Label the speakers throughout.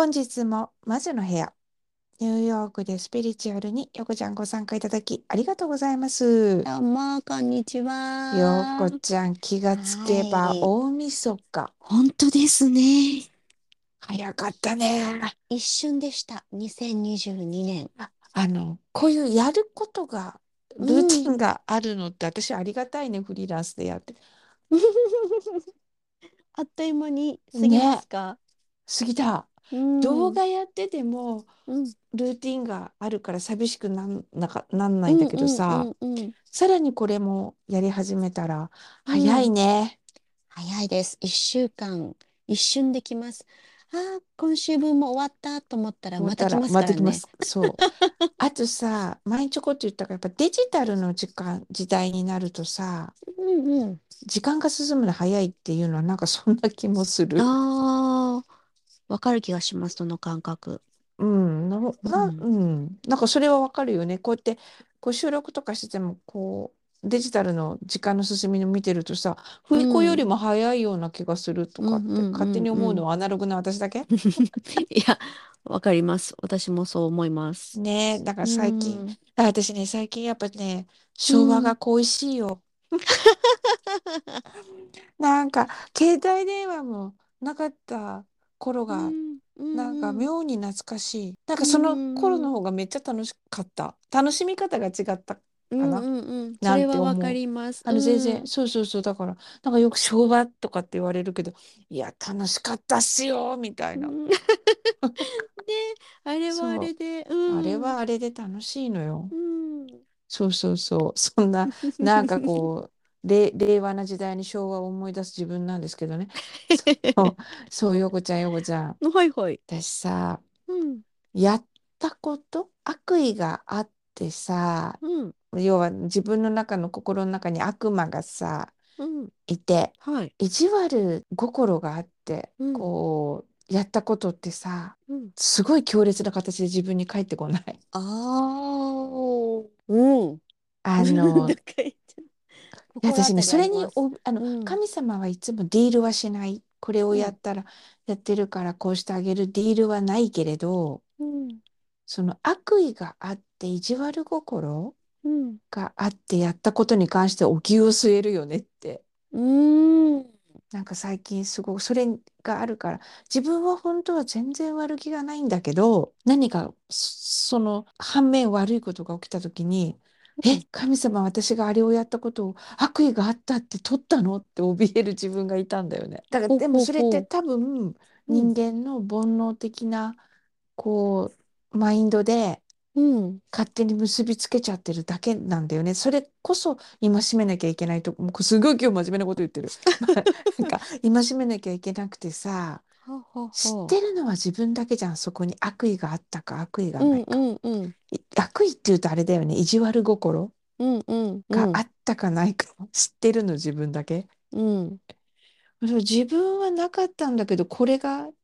Speaker 1: 本日も魔女の部屋、ニューヨークでスピリチュアルによこちゃんご参加いただきありがとうございます。
Speaker 2: どうも、こんにち
Speaker 1: よ
Speaker 2: は。
Speaker 1: こちゃん気がつけば
Speaker 2: はい。
Speaker 1: 大晦日。
Speaker 2: 本当ですね。
Speaker 1: 早かったね。
Speaker 2: 一瞬でした。2022年。
Speaker 1: あ、あの、こういうやることが、
Speaker 2: う
Speaker 1: ルーティン
Speaker 2: ん。
Speaker 1: があるのって私ありがたいね、フリーランスでやって。
Speaker 2: あっという間に過ぎま
Speaker 1: ね、
Speaker 2: すか？
Speaker 1: 過ぎた。
Speaker 2: うん。
Speaker 1: 動画やってても、
Speaker 2: うん。
Speaker 1: ルーティンがあるから寂しくなんなか、なんな
Speaker 2: うん
Speaker 1: いんだけど
Speaker 2: うん
Speaker 1: さ、
Speaker 2: うんうん。
Speaker 1: さらにこれもやり始めたら
Speaker 2: う
Speaker 1: 早い
Speaker 2: ん。
Speaker 1: ね。
Speaker 2: 早いです。一週間、一瞬できます。ああ、今週分も終わったと思ったらまた来ますからね。
Speaker 1: そう。あとさ、前にちょこっと言ったから、やっぱデジタルの時間、時代になるとさ、
Speaker 2: うんうん。
Speaker 1: 時間が進むの早いっていうのはなんかそんな気もする。
Speaker 2: ああ、わかる気がします、その感覚。
Speaker 1: うん、な、
Speaker 2: う
Speaker 1: な、
Speaker 2: ん。
Speaker 1: うん。なんかそれはわかるよね。こうやって、こう収録とかしてても、こう、デジタルの時間の進みを見てるとさ、
Speaker 2: う
Speaker 1: 振り子より
Speaker 2: ん。
Speaker 1: も早いような気がすると
Speaker 2: うん
Speaker 1: かって
Speaker 2: うん
Speaker 1: 勝手に。思うのはアナログな私だけ？
Speaker 2: いや、わかります。私もそう思います。
Speaker 1: ねえ、だから
Speaker 2: う
Speaker 1: 最近、
Speaker 2: ん。
Speaker 1: あ私ね、最近やっぱね、
Speaker 2: う
Speaker 1: 昭和
Speaker 2: ん。
Speaker 1: が恋しいよ。なんか、携帯電話もなかった頃
Speaker 2: う
Speaker 1: が、なんか
Speaker 2: ん。
Speaker 1: 妙に懐かしい。なん
Speaker 2: う
Speaker 1: かその頃の
Speaker 2: ん。
Speaker 1: 方がめっちゃ楽しかった。楽しみ方が違ったか
Speaker 2: うん
Speaker 1: な
Speaker 2: うんうん。それはわか。ります。
Speaker 1: あの全
Speaker 2: う
Speaker 1: 然、
Speaker 2: ん。
Speaker 1: そうそうそう。だから、なんかよく昭和とかって言われるけど、いや、楽しかったっすよ、みたいな。
Speaker 2: うんで、あれはあ。れで、
Speaker 1: あれ
Speaker 2: うん。
Speaker 1: はあれで楽しいのよ。
Speaker 2: うん。
Speaker 1: そうそうそう。そんな、なんかこう、れ、令和な時代に昭和を思い出す自分なんですけどね。そう、そう、よこちゃん、よこちゃん。
Speaker 2: はいはい。
Speaker 1: 私さ、
Speaker 2: うん。
Speaker 1: やったこと、悪意があってさ、
Speaker 2: うん。
Speaker 1: 要は自分の中の心の中に悪魔がさ、
Speaker 2: うん。
Speaker 1: いて、
Speaker 2: はい。
Speaker 1: 意地悪心があって、
Speaker 2: うん。
Speaker 1: こう、やったことってさ、
Speaker 2: うん。
Speaker 1: すごい強烈な形で自分に返ってこない。
Speaker 2: ああ。うん。
Speaker 1: あの、私ね、それに。お、あの、
Speaker 2: うん。
Speaker 1: 神様はいつもディールはしない。これを
Speaker 2: うん。
Speaker 1: やったら、やってるからこうしてあげるディールはないけれど、
Speaker 2: うん。
Speaker 1: その悪意があって意地悪心
Speaker 2: うん。
Speaker 1: があってやったことに関してお灸を据えるよねって。
Speaker 2: うん。
Speaker 1: なんか最近すごくそれがあるから、自分は本当は全然悪気がないんだけど、何かそその反面悪いことが起きた時に、え、
Speaker 2: うん。
Speaker 1: 神様、私があれをやったことを悪意があったって取ったの？って怯える自分がいたんだよね。だから
Speaker 2: ほうほう
Speaker 1: でもそれって
Speaker 2: ほ
Speaker 1: 多分人
Speaker 2: ん。
Speaker 1: 間の煩悩的なこうマインドで
Speaker 2: うん。
Speaker 1: 勝手に結びつけちゃってるだけなんだよね。それこそ戒めなきゃいけないと、もうすごい今日真面目なこと言ってる。なんか戒めなきゃいけなくてさ、
Speaker 2: ほうほう
Speaker 1: 知っ
Speaker 2: ほ
Speaker 1: てるのは自分だけじゃん。そこに悪意があったか悪意がなんいか。
Speaker 2: うんうん。
Speaker 1: い悪意っていうとあれだよね。意地悪心
Speaker 2: うんうんう
Speaker 1: があ
Speaker 2: ん。
Speaker 1: ったかないか知ってるの自分だけ。
Speaker 2: うん。
Speaker 1: そう自分はなかったんだけど、これがん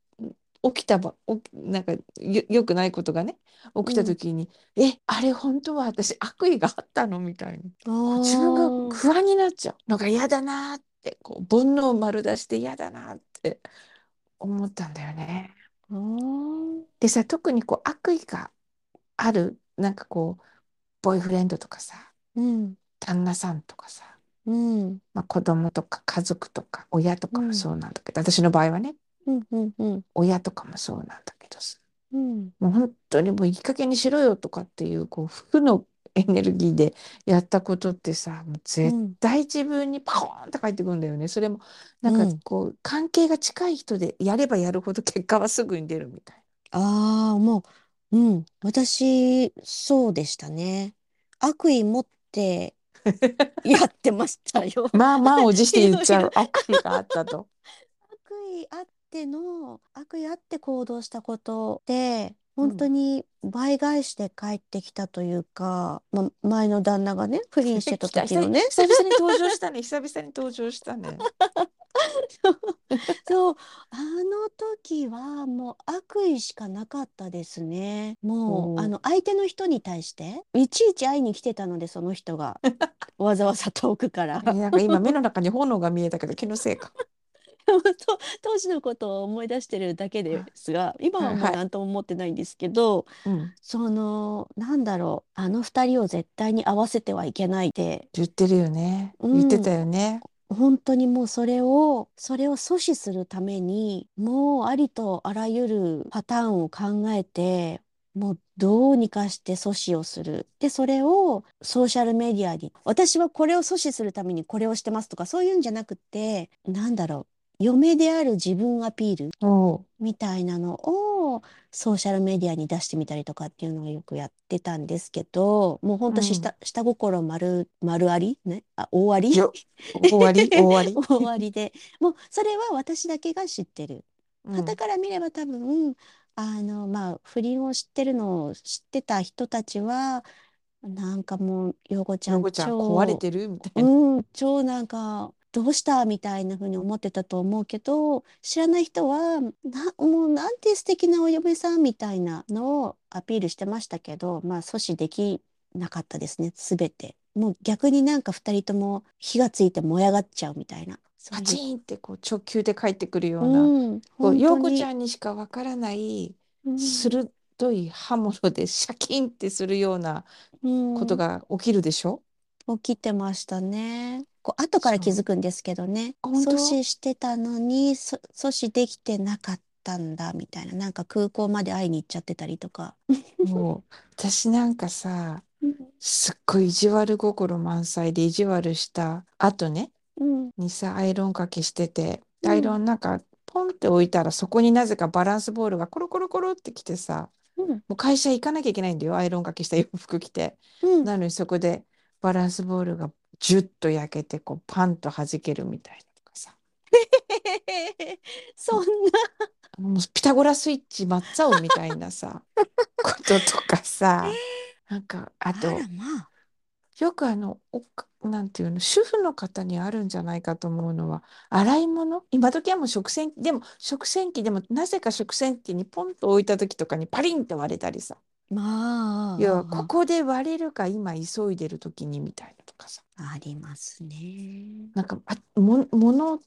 Speaker 1: 起きたば、おなんかよ、良くないことがね、起きた
Speaker 2: うん。
Speaker 1: 時に、え、あれ本当は私悪意があったのみたいに。こう自分。が不安になっちゃう。なんか嫌だなーって、こう煩悩丸出して嫌だなーって思ったんだよね。でさ、特にこう悪意がある、なんかこう、ボーイフレンドとかさ、
Speaker 2: うん。
Speaker 1: 旦那さんとかさ、
Speaker 2: うん。
Speaker 1: まあ、子供とか家族とか親と
Speaker 2: うん。
Speaker 1: かもそうなんだけど、私の場合はね、
Speaker 2: うんうんうん。
Speaker 1: 親とかもそうなんだけどさ、
Speaker 2: うん。
Speaker 1: もう本当にもういい加減にしろよとかっていう、こう、負のエネルギーでやったことってさ、もう
Speaker 2: う
Speaker 1: 絶
Speaker 2: ん。
Speaker 1: 対自分にパコーンって返ってくるんだよね。それも、なんか
Speaker 2: うん。
Speaker 1: こう、関係が近い人でやればやるほど結果はすぐに出るみたい
Speaker 2: ああ、もう、うん。私、そうでしたね。悪意持って
Speaker 1: な。
Speaker 2: やってましたよ。
Speaker 1: まあ、満を持して。言っちゃう。悪意があったと。
Speaker 2: 悪意あっての、悪意あって行動したことで、
Speaker 1: うん。
Speaker 2: 本当に倍返しで帰ってきたというか、ま、前の旦那がね、不倫してた
Speaker 1: 来た。久々
Speaker 2: 時のね。
Speaker 1: 久々に登場したね。久々に登場したね。
Speaker 2: そう、あの時はもう悪意しかなかったですね。もう、あ
Speaker 1: お
Speaker 2: の、相手の人に対して、いちいち会いに来てたので、その人が。わざわざ遠くから。
Speaker 1: えなんか今目の中に炎が見えたけど気のせいか。
Speaker 2: と当時のことを思い出してるだけ
Speaker 1: は
Speaker 2: ですが、今は。もう何とも思ってないんですけど、
Speaker 1: うん。
Speaker 2: その、なんだろう、あの二人を絶対に合わせてはいけないで、
Speaker 1: 言ってるよね。
Speaker 2: う
Speaker 1: 言ってた
Speaker 2: ん、
Speaker 1: よね。
Speaker 2: 本当にもうそれを、それを阻止するために、もうありとあらゆるパターンを考えて、もうどうにかして阻止をする。で、それをソーシャルメディアに、私はこれを阻止するためにこれをしてますとか、そういうんじゃなくて、なんだろう、嫁である自分アピール
Speaker 1: おう。
Speaker 2: みたいなのをソーシャルメディアに出してみたりとかっていうのをよくやってたんですけど、もうほんとし
Speaker 1: うん。
Speaker 2: 下、下心丸、丸あり？ね、あ、大あり？
Speaker 1: よ、終わり？終わり？
Speaker 2: 大ありで、もうそれは私だけが知ってる。傍
Speaker 1: うん。
Speaker 2: から見れば多分、あの、まあ、不倫を知ってるのを知ってた人たちは、なんかもう、陽子ちゃん、
Speaker 1: よこちゃん壊れ
Speaker 2: 超、
Speaker 1: てる？みたいな。
Speaker 2: うん、超なんか、どうした？みたいな風に思ってたと思うけど、知らない人は、な、もうなんて素敵なお嫁さんみたいなのをアピールしてましたけど、まあ、阻止できなかったですね、すべて。もう逆になんか二人とも火がついて燃え上がっちゃうみたいな、
Speaker 1: パチンってこう直球で返ってくるような、
Speaker 2: うん、
Speaker 1: こう、陽子ちゃんにしかわからない
Speaker 2: うん、
Speaker 1: 鋭い刃物でシャキンってするような
Speaker 2: うん、
Speaker 1: ことが起きるでしょ？
Speaker 2: 起きてましたね。こう後から気づ。くんですけどね、阻止してたのに、そ阻止できてなかったんだみたいな、なんか空港まで会いに行っちゃってたりとか。
Speaker 1: もう、私なんかさ、
Speaker 2: うん、
Speaker 1: すっごい意地悪心満載で意地悪した後ね、
Speaker 2: うん、
Speaker 1: にさ、アイロンかけしてて、アイ
Speaker 2: うん、
Speaker 1: ロンなんかポンって置いたらそこになぜかバランスボールがコロコロコロってきてさ、
Speaker 2: うん、
Speaker 1: もう会社行かなきゃいけないんだよ、アイロンかけした洋服着て。
Speaker 2: うん。
Speaker 1: なのにそこでバランスボールがジュッと焼けて、こうパンと弾けるみたいなとかさ。
Speaker 2: そんな、
Speaker 1: もうピタゴラスイッチ真っ青みたいなさ、こととかさ、なんか、あと、
Speaker 2: まあ。
Speaker 1: よくあの、おか、なんていうの、主婦の方にあるんじゃないかと思うのは、洗い物？今時はもう食洗機、でも食洗機でもなぜか食洗機にポンと置いた時とかにパリンって割れたりさ。要は、こ
Speaker 2: ま
Speaker 1: こで割れるか今急いでる時にみたいなとかさ。
Speaker 2: あ、ありますね。
Speaker 1: なんか、あ、も、もの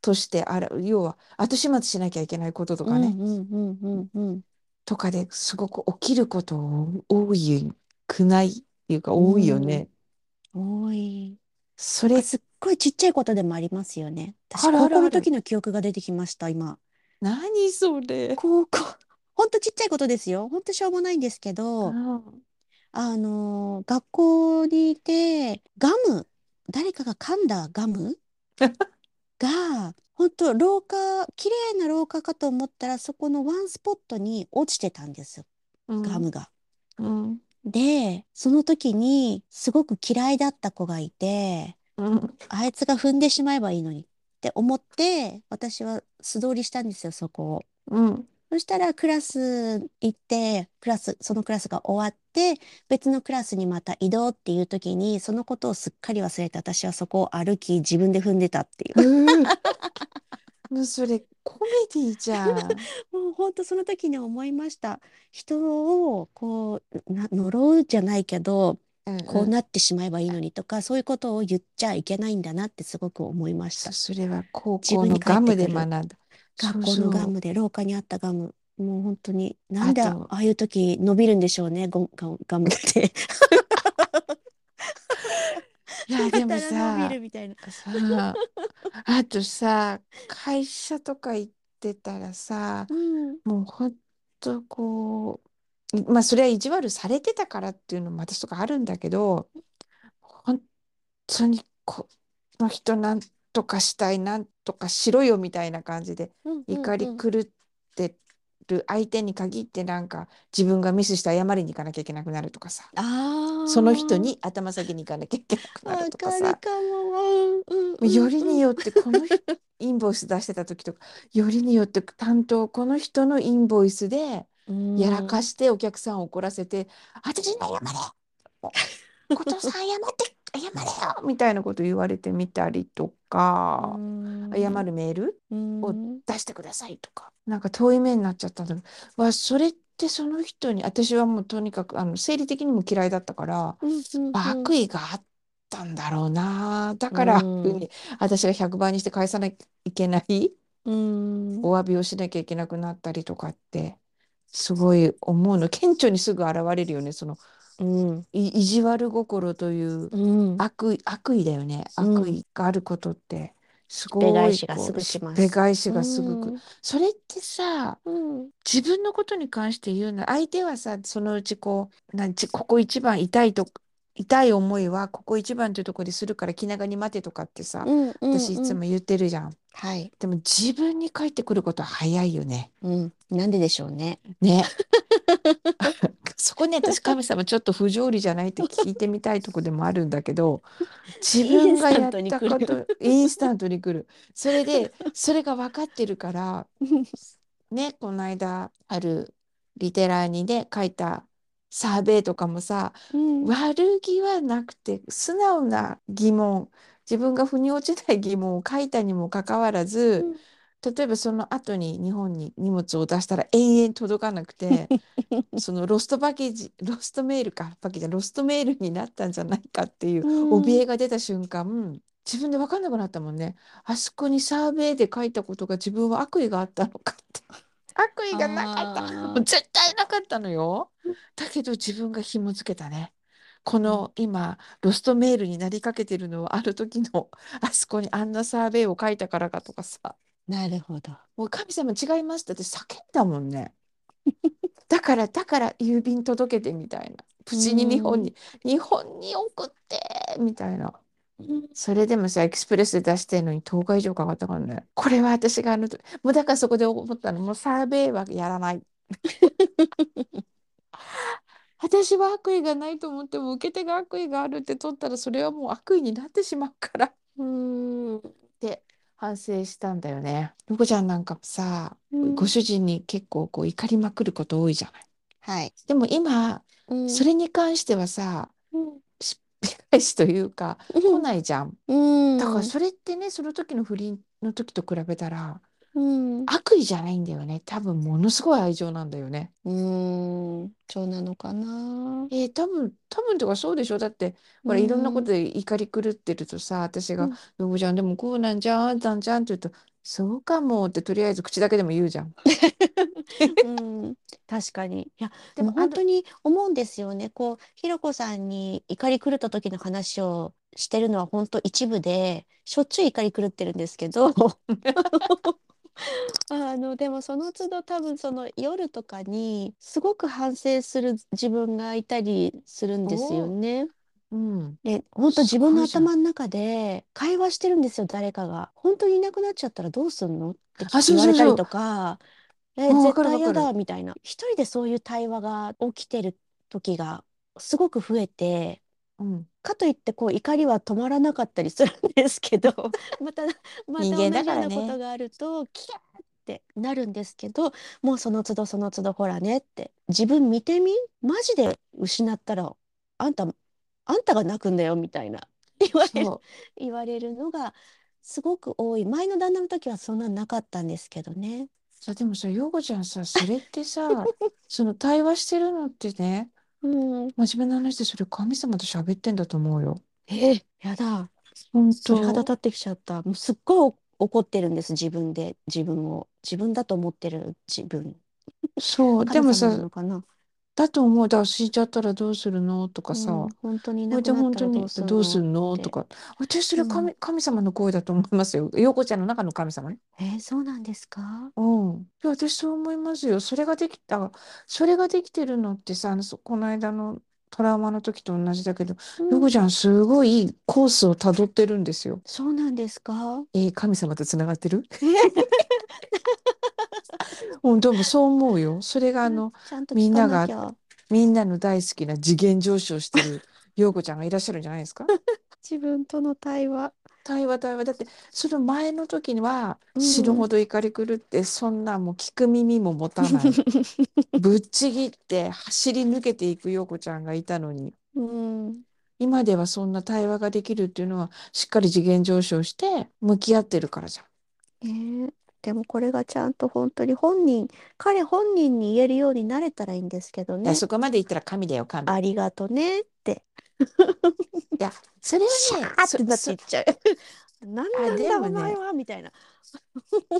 Speaker 1: として洗う、要は後始末しなきゃいけないことと
Speaker 2: うん、
Speaker 1: かね。
Speaker 2: うん、うん、うん、うん。
Speaker 1: とかですごく起きること多いくないっていうか
Speaker 2: う
Speaker 1: 多いよ
Speaker 2: ん、
Speaker 1: ね。
Speaker 2: 多い。
Speaker 1: それ、
Speaker 2: すっごいちっちゃいことでもありますよね。私、
Speaker 1: あるあ
Speaker 2: 高校の
Speaker 1: るある。
Speaker 2: 時の記憶が出てきました、今。
Speaker 1: 何それ。
Speaker 2: 高校、ほんとちっちゃいことですよ。ほんとしょうもないんですけ
Speaker 1: う
Speaker 2: ど、
Speaker 1: ん。
Speaker 2: あのー学校にいて、ガム、誰かが噛んだガム が、本当廊下、綺麗な廊下かと思ったら、そこのワンスポットに落ちてたんですよ、
Speaker 1: うん。
Speaker 2: ガムが。
Speaker 1: うん。
Speaker 2: で、その時に、すごく嫌いだった子がいて、
Speaker 1: うん。
Speaker 2: あいつが踏んでしまえばいいのにって思って、私は素通りしたんですよ、そこを。
Speaker 1: うん。
Speaker 2: そしたらクラス行って、クラス、そのクラスが終わって、別のクラスにまた移動っていう時に、そのことをすっかり忘れて、私はそこを歩き、自分で踏んでたっていう。
Speaker 1: うん もうそれコメディじゃん。
Speaker 2: もう本当その時に思いました。人をこう、な、呪うじゃないけど、
Speaker 1: うん
Speaker 2: こう
Speaker 1: うん。
Speaker 2: なってしまえばいいのにとか、そういうことを言っちゃいけないんだなってすごく思いまし
Speaker 1: そ、
Speaker 2: た。
Speaker 1: それは高
Speaker 2: 自分に返っ
Speaker 1: 校のガムで。学んだ。
Speaker 2: 学校のガ。ムで、廊下にあったガム。もう本当に、なんであ
Speaker 1: あと、
Speaker 2: あいう時伸びるんでしょうね、ゴガム、ガムって。
Speaker 1: いや、でも
Speaker 2: やたら伸び
Speaker 1: さ、
Speaker 2: るみたいな。
Speaker 1: さ、あとさ、会社とか行ってたらさ、
Speaker 2: うん、
Speaker 1: もうほんとこう、まあそれは意地悪されてたからっていうのも私とかあるんだけど、本当にこの人なんとかしたい、なんとかしろよみたいな感じで怒り
Speaker 2: うん。
Speaker 1: 狂ってる相手に限ってなんか自分がミスして謝りに行かなきゃいけなくなるとかさ、その人
Speaker 2: あ
Speaker 1: に頭下げに行かなきゃいけなく
Speaker 2: あ、
Speaker 1: なる
Speaker 2: わ
Speaker 1: とかさ、より
Speaker 2: うん、
Speaker 1: によってこの人インボイス出してた時とか、よりによって担当、この人のインボイスで
Speaker 2: う
Speaker 1: やらかしてお客さんを怒らせて、私に謝れ後藤さん謝って謝れよみたいなこと言われてみたりと
Speaker 2: う
Speaker 1: か、謝
Speaker 2: ん、
Speaker 1: るメール
Speaker 2: う
Speaker 1: を
Speaker 2: ん、
Speaker 1: 出してくださいとか、なんか遠い目になっちゃったんだけど、わ、それってその人に、私はもうとにかくあの生理的にも嫌いだったから、悪意があったんだろうな。だ
Speaker 2: う
Speaker 1: から、私が100倍にして返さなきゃいけない。
Speaker 2: うん。
Speaker 1: お詫びをしなきゃいけなくなったりとかって、すごい思うの。顕著にすぐ現れるよね。その
Speaker 2: うん。
Speaker 1: い、意地悪心という
Speaker 2: うん。
Speaker 1: 悪意、悪意だよね。
Speaker 2: うん。
Speaker 1: 悪意があることって、す
Speaker 2: しっぺ
Speaker 1: ご
Speaker 2: 返しがす
Speaker 1: いこう、
Speaker 2: ぐします。
Speaker 1: しっぺ返し
Speaker 2: う
Speaker 1: がすぐく。
Speaker 2: ん。
Speaker 1: それってさ、
Speaker 2: うん。
Speaker 1: 自分のことに関して言うな、相手はさ、そのうちこう、なんち、ここ一番痛いと、痛い思いはここ一番というところでするから気長に待てとかってさ、
Speaker 2: うん。うん。
Speaker 1: 私い
Speaker 2: うん。
Speaker 1: つも言ってるじゃん。
Speaker 2: はい。
Speaker 1: でも自分に返ってくることは早いよね。
Speaker 2: うん。なんででしょうね。
Speaker 1: ね。そこに私神様ちょっと不条理じゃないって聞いてみたいとこでもあるんだけど、自分がやっ。たこと、インスタントに来る。それで、それが分かってるから、ね、この間あるリテラーにね、書いたサーベイとかもさ、
Speaker 2: うん。
Speaker 1: 悪気はなくて、素直な疑問、自分が腑に落ちない疑問を書いたにもかかわらず、
Speaker 2: うん。
Speaker 1: 例えばその後に日本に荷物を出したら延々届かなくて、そのロストパッケージ、ロストメールか、パッケージ、ロストメールになったんじゃないかっていう
Speaker 2: う
Speaker 1: 怯
Speaker 2: ん。
Speaker 1: えが出た瞬間、自分で分かんなくなったもんね。あそこにサーベイで書いたことが自分は悪意があったのかって。悪意がなかった。もう。絶対なかったのよ。だけど自分が紐付けたね。こ
Speaker 2: うん
Speaker 1: の今、ロストメールになりかけてるのは、ある時のあそこにあんなサーベイを書いたからかとかさ、
Speaker 2: なるほど。
Speaker 1: もう神様違いますって私叫んだもんね。だから、だから郵便届けてみたいな。
Speaker 2: う
Speaker 1: プチに日本
Speaker 2: ん。
Speaker 1: に、日本に送ってみたいな。
Speaker 2: うん
Speaker 1: それでもさ、エクスプレスで出してるのに10日以上かかったからね。これは私があの時、もうだからそこで思ったの、もうサーベイはやらない。私は悪意がないと思っても、受け手が悪意があるって取ったら、それはもう悪意になってしまうからっ
Speaker 2: うん。
Speaker 1: て反省したんだよね。ヨコちゃんなんかもさ、
Speaker 2: うん。
Speaker 1: ご主人に結構こう怒りまくること多いじゃない。
Speaker 2: はい。
Speaker 1: でも今、
Speaker 2: うん。
Speaker 1: それに関してはさ、
Speaker 2: うん。
Speaker 1: しっぺ返しというか、来ないじゃん。
Speaker 2: う
Speaker 1: だから
Speaker 2: ん。
Speaker 1: それってね、その時の不倫の時と比べたら、
Speaker 2: うん。
Speaker 1: 悪意じゃないんだよね。多分ものすごい愛情なんだよね。
Speaker 2: うん。そうなのかな。
Speaker 1: えー、多分、多分とかそうでしょ。だって、
Speaker 2: う
Speaker 1: ほら、いろんなこと
Speaker 2: ん。
Speaker 1: で怒り狂ってるとさ、私が、
Speaker 2: うん。
Speaker 1: ヨコちゃんでもこうなんじゃん、あんたんじゃんって言うと、そうかもってとりあえず口だけでも言うじゃん。
Speaker 2: うん、確かに。いや、でも本当に思うんですよね。こう、ひろこさんに怒り狂った時の話をしてるのは本当一部で、しょっちゅう怒り狂ってるんですけど、あの、でもその都度多分その夜とかにすごく反省する自分がいたりするんですよね。
Speaker 1: うん、
Speaker 2: で、本当
Speaker 1: す
Speaker 2: 自分の。頭の中で会話してるんですよ、誰かが。本当にいなくなっちゃったらどうすんの？って言。われたりとか、え、絶。対嫌だ、みたいな。一人でそういう対話が起きてる時がすごく増えて、
Speaker 1: うん。
Speaker 2: かといってこう怒りは止まらなかったりするんですけど、また、また同じようなこと。があると、キャーってなるんですけど、もうその都度その都度ほらねって、自分見てみマジで失ったら、あんた、あんたが泣くんだよ、みたいな言われる。言われるのがすごく多い。前の旦那の時はそんなのなかったんですけどね。
Speaker 1: さ、でもさ、ヨコちゃんさ、それってさ、その対話してるのってね、
Speaker 2: うん。
Speaker 1: 真面目な話でそれ神様と喋ってんだと思うよ。
Speaker 2: え、やだ。
Speaker 1: 本
Speaker 2: 鳥肌立
Speaker 1: 当。
Speaker 2: ってきちゃった。もうすっごい怒ってるんです、自分で。自分を。自分だと思ってる自分。
Speaker 1: そう。で
Speaker 2: 神様なのかな。
Speaker 1: だと思う。だから死んじゃったらどうするの？とかさ、
Speaker 2: うん、本当にい
Speaker 1: これで
Speaker 2: なくなっ
Speaker 1: 本当に
Speaker 2: たらどうすん
Speaker 1: どうする
Speaker 2: の？って。
Speaker 1: のとか。私そ
Speaker 2: うん。
Speaker 1: れ神、神様の声だと思いますよ。ヨコちゃんの中の神様ね。
Speaker 2: えーそうなんですか？
Speaker 1: うん。いや、私そう思いますよ。それができた、それができてるのってさ、あのそこの間のトラウマの時と同じだけど、
Speaker 2: うん。
Speaker 1: ヨコちゃんすごいいいコースをたどってるんですよ。
Speaker 2: そうなんですか？
Speaker 1: えー神様とつながってる？
Speaker 2: え？ー
Speaker 1: うん、でもそう思うよ。それがあの、
Speaker 2: ちゃんと聞か
Speaker 1: みんなが、
Speaker 2: なきゃ。
Speaker 1: みんなの大好きな次元上昇してるヨコちゃんがいらっしゃるんじゃないですか？
Speaker 2: 自分との対話。
Speaker 1: 対話対話。だって、その前の時には
Speaker 2: うん。
Speaker 1: 死ぬほど怒り狂って、そんなもう聞く耳も持たない。ぶっちぎって走り抜けていくヨコちゃんがいたのに、
Speaker 2: うん。
Speaker 1: 今ではそんな対話ができるっていうのは、しっかり次元上昇して向き合ってるからじゃん。い
Speaker 2: えーでもこれがちゃんと本当に本人、彼本人に言えるようになれたらいいんですけど
Speaker 1: や、
Speaker 2: ね。
Speaker 1: そこまで言ったら神だよ、神。い
Speaker 2: ありがとねって。
Speaker 1: や、それはね、
Speaker 2: シャーって
Speaker 1: そ、
Speaker 2: なっちゃう。何
Speaker 1: あ、
Speaker 2: なんだお前はみたいな。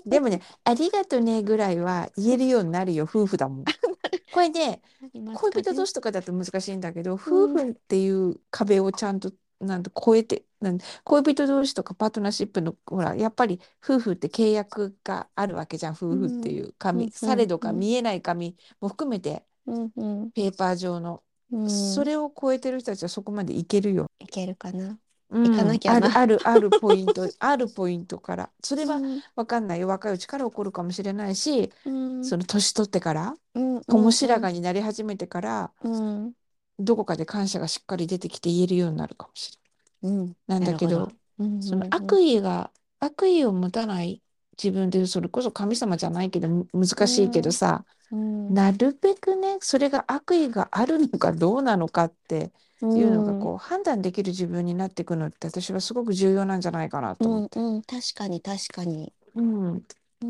Speaker 1: でもね、ありがとねぐらいは言えるようになるよ、夫婦だもん。これね、恋人同士とかだと難しいんだけど、
Speaker 2: うん
Speaker 1: 夫婦っていう壁をちゃんとなんと超えてなん恋人同士とかパートナーシップのほらやっぱり夫婦って契約があるわけじゃん夫婦っていう紙、
Speaker 2: うん
Speaker 1: されどか
Speaker 2: うん
Speaker 1: 見えない紙も含めて。
Speaker 2: うんうん。
Speaker 1: ペーパー上の、
Speaker 2: うん。
Speaker 1: それを超えてる人たちはそこまでいけるよ。
Speaker 2: いけるかな。
Speaker 1: うん。
Speaker 2: 行かなきゃな。
Speaker 1: あるあるあるポイント あるポイントから。それは
Speaker 2: うん。
Speaker 1: わかんないよ。若いうちから起こるかもしれないし、
Speaker 2: うん。
Speaker 1: その年取ってから
Speaker 2: うん
Speaker 1: 友白髪になり始めてから、
Speaker 2: うん
Speaker 1: どこかで感謝がしっかり出てきて言えるようになるかもしれない。
Speaker 2: うん。
Speaker 1: なんだけどその
Speaker 2: うん
Speaker 1: 悪意が、悪意を持たない自分でそれこそ神様じゃないけどむ難しいけどさ、
Speaker 2: うん。
Speaker 1: なるべくねそれが悪意があるのかどうなのかっていうのがこう、判断できる自分になっていくのって私はすごく重要なんじゃないかなと
Speaker 2: う
Speaker 1: 思って、
Speaker 2: んうん。確かに確かに。
Speaker 1: うん
Speaker 2: うん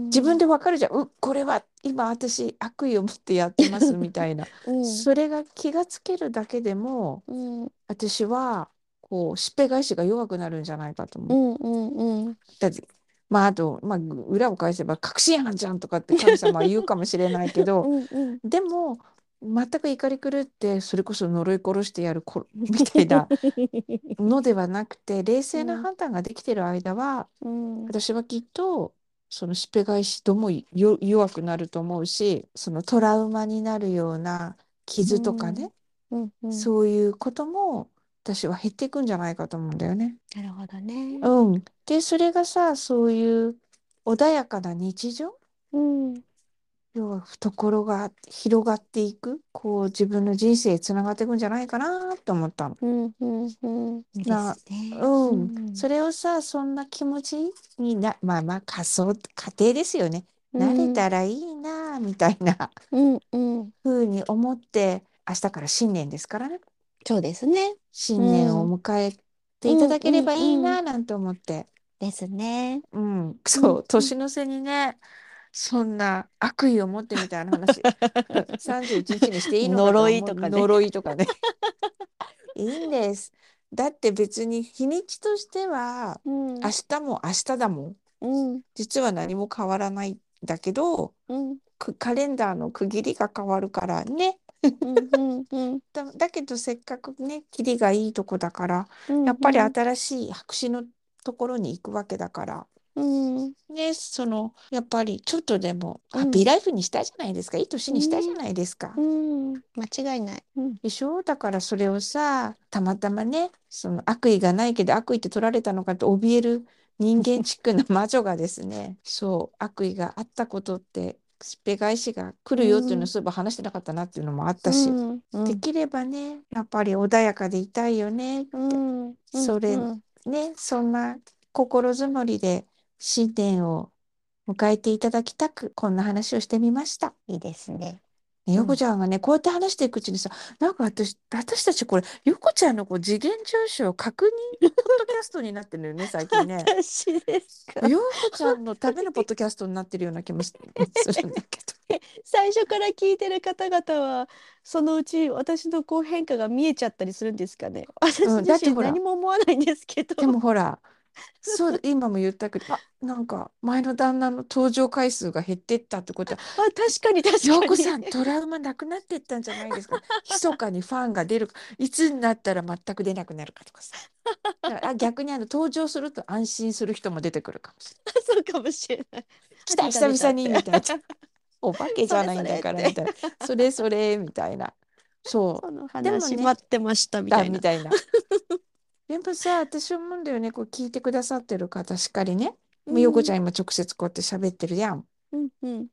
Speaker 1: 自分でわかるじゃん、うこれは今私悪意を持ってやってますみたいな、
Speaker 2: うん。
Speaker 1: それが気がつけるだけでも
Speaker 2: うん。
Speaker 1: 私はこうしっぺ返しが弱くなるんじゃないかと思う。
Speaker 2: うんうんうん。
Speaker 1: だってまああと、まあ、裏を返せば確信犯じゃんとかって神様は言うかもしれないけど
Speaker 2: うんうん。
Speaker 1: でも全く怒り狂ってそれこそ呪い殺してやるこみたいな のではなくて冷静な判断ができてる間は、
Speaker 2: うん。
Speaker 1: 私はきっとそのしっぺ返しともよ弱くなると思うしそのトラウマになるような傷とかね、
Speaker 2: うんうん
Speaker 1: そういうことも私は減っていくんじゃないかと思うんだよね。
Speaker 2: なるほどね。
Speaker 1: うん、でそれがさそういう穏やかな日常？
Speaker 2: うん
Speaker 1: 要は懐が広がっていくこう自分の人生つながっていくんじゃないかなと思ったの。
Speaker 2: うんうんうんいい
Speaker 1: な
Speaker 2: ですね。
Speaker 1: うん、それをさそんな気持ちになまあまあ仮想家庭ですよね。慣れたらいいなみたいな
Speaker 2: うんうん
Speaker 1: 風に思って明日から新年ですからね
Speaker 2: そうですね。
Speaker 1: 新年を迎えていただければいいななんて思って。
Speaker 2: ですね。
Speaker 1: うん、そうう、
Speaker 2: ん
Speaker 1: 年の瀬にね、そんな悪意を持ってみたいな話、31日にしていいの
Speaker 2: 呪いとかね
Speaker 1: 呪いとかね。いいんです。だって別に日にちとしては、
Speaker 2: うん
Speaker 1: 明日も明日だもん。
Speaker 2: うん
Speaker 1: 実は何も変わらないんだけど、
Speaker 2: うん
Speaker 1: くカレンダーの区切りが変わるからね。
Speaker 2: うんうん
Speaker 1: だ、だけどせっかくね、切りがいいとこだから、
Speaker 2: うん
Speaker 1: やっぱり新しい白紙のところに行くわけだから。
Speaker 2: うん。
Speaker 1: ね、そのやっぱりちょっとでも
Speaker 2: うん。
Speaker 1: ハッピーライフにしたいじゃないですか、いい年にしたいじゃないですか。
Speaker 2: うん。間違いない。うん。
Speaker 1: でしょ？だからそれをさたまたまねその悪意がないけど悪意って取られたのかと怯える人間チックな魔女がですね そう悪意があったことってしっぺ返しが来るよっていうの
Speaker 2: うん。
Speaker 1: をそういえば話してなかったなっていうのもあったし、
Speaker 2: うん。うん。
Speaker 1: できればねやっぱり穏やかでいたいよねって、
Speaker 2: うん。
Speaker 1: それ
Speaker 2: うん。
Speaker 1: ねそんな心づもりで新年を迎えていただきたくこんな話をしてみました。
Speaker 2: いいですね。
Speaker 1: ねヨコちゃんがね、こうやって話していくうちにさ、なんか私、私たちこれ、ヨコちゃんのこう次元上昇確認ポッドキャストになってるよね、最近ね。
Speaker 2: 私ですか？
Speaker 1: ヨコちゃんのためのポッドキャストになってるような気もすするんだけど。
Speaker 2: 最初から聞いてる方々はそのうち私のこう変化が見えちゃったりするんですかね？私自身何も思わないんですけど。
Speaker 1: でもほら、そう、今も言ったけど、あ、なんか前の旦那の登場回数が減ってったってことは、
Speaker 2: あ確かに確かに。
Speaker 1: ヨコさん、トラウマなくなってったんじゃないですか。密かにファンが出るか、いつになったら全く出なくなるかとかさ。あ 逆にあの登場すると安心する人も出てくるかもしれない。
Speaker 2: そうかもしれない。
Speaker 1: 来た久々にみたいな。お化けじゃないんだからみたいな。それそれみたいな。そ
Speaker 2: その
Speaker 1: でもね
Speaker 2: 話待ってましたみ
Speaker 1: う。
Speaker 2: たいな。
Speaker 1: だみたいな。でもさ、私思うんだよね。こう聞いてくださってる方しっかりね。もうヨコちゃん今直接こうやって喋ってるやん。
Speaker 2: うんうん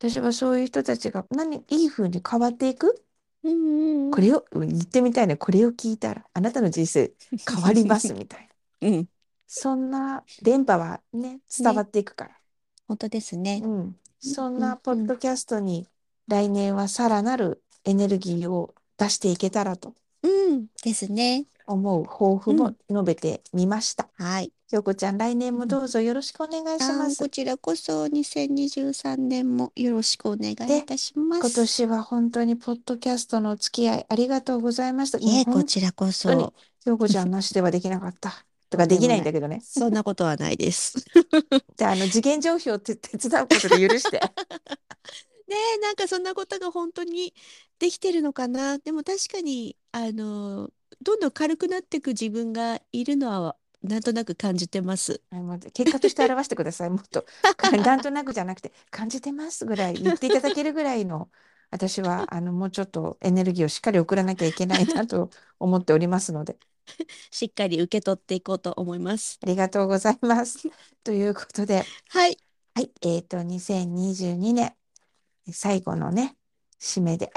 Speaker 1: 私はそういう人たちが何いい風に変わっていく？
Speaker 2: うんうんうん。
Speaker 1: これを言ってみたいね。これを聞いたらあなたの人生変わります みたいな。
Speaker 2: うん。
Speaker 1: そんな電波はね伝わっていくから。
Speaker 2: 本当ですね。
Speaker 1: うん、そん
Speaker 2: うん
Speaker 1: なポッドキャストに来年はさらなるエネルギーを出していけたらと
Speaker 2: うんですね。
Speaker 1: 思う抱負も述べてみました。
Speaker 2: はい。
Speaker 1: よこちゃん来年もどうぞよろしくお願いし
Speaker 2: あ
Speaker 1: ます。
Speaker 2: ーこちらこそ2023年もよろしくお願いいたします。
Speaker 1: 今年は本当にポッドキャストのお付き合いありがとうございました。
Speaker 2: いえ、
Speaker 1: もう
Speaker 2: こちらこそ。
Speaker 1: よこちゃんなしではできなかった。とかできない。
Speaker 2: ん
Speaker 1: だけどね。
Speaker 2: そんなことはないです。
Speaker 1: じゃあ、あの、次元上昇って手伝うことで許して。
Speaker 2: ねえ、なんかそんなことが本当にできてるのかな。でも確かに、あの、どんどん軽くなっていく自分がいるのは、なんとなく感じてます。
Speaker 1: あの結果として表してください。もっと、か なんとなくじゃなくて、感じてますぐらい言っていただけるぐらいの、私は、あの、もうちょっとエネルギーをしっかり送らなきゃいけないなと思っておりますので、
Speaker 2: しっかり受け取っていこうと思います。
Speaker 1: ありがとうございます。ということで、
Speaker 2: はい。
Speaker 1: はい、えっと、2022年、最後のね、締めで、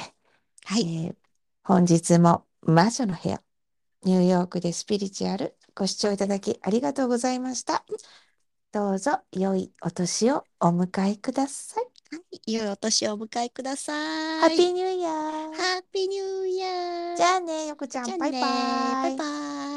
Speaker 2: はい。
Speaker 1: えー本日も魔女の部屋、ニューヨークでスピリチュアル、ご視聴いただきありがとうございました。どうぞ良いお年をお迎えください。
Speaker 2: 良いお年をお迎えください。
Speaker 1: ハッピーニューイヤー。
Speaker 2: ハッピーニューイヤー。
Speaker 1: じゃあね、よこちゃん、バイバイ
Speaker 2: バイバイ。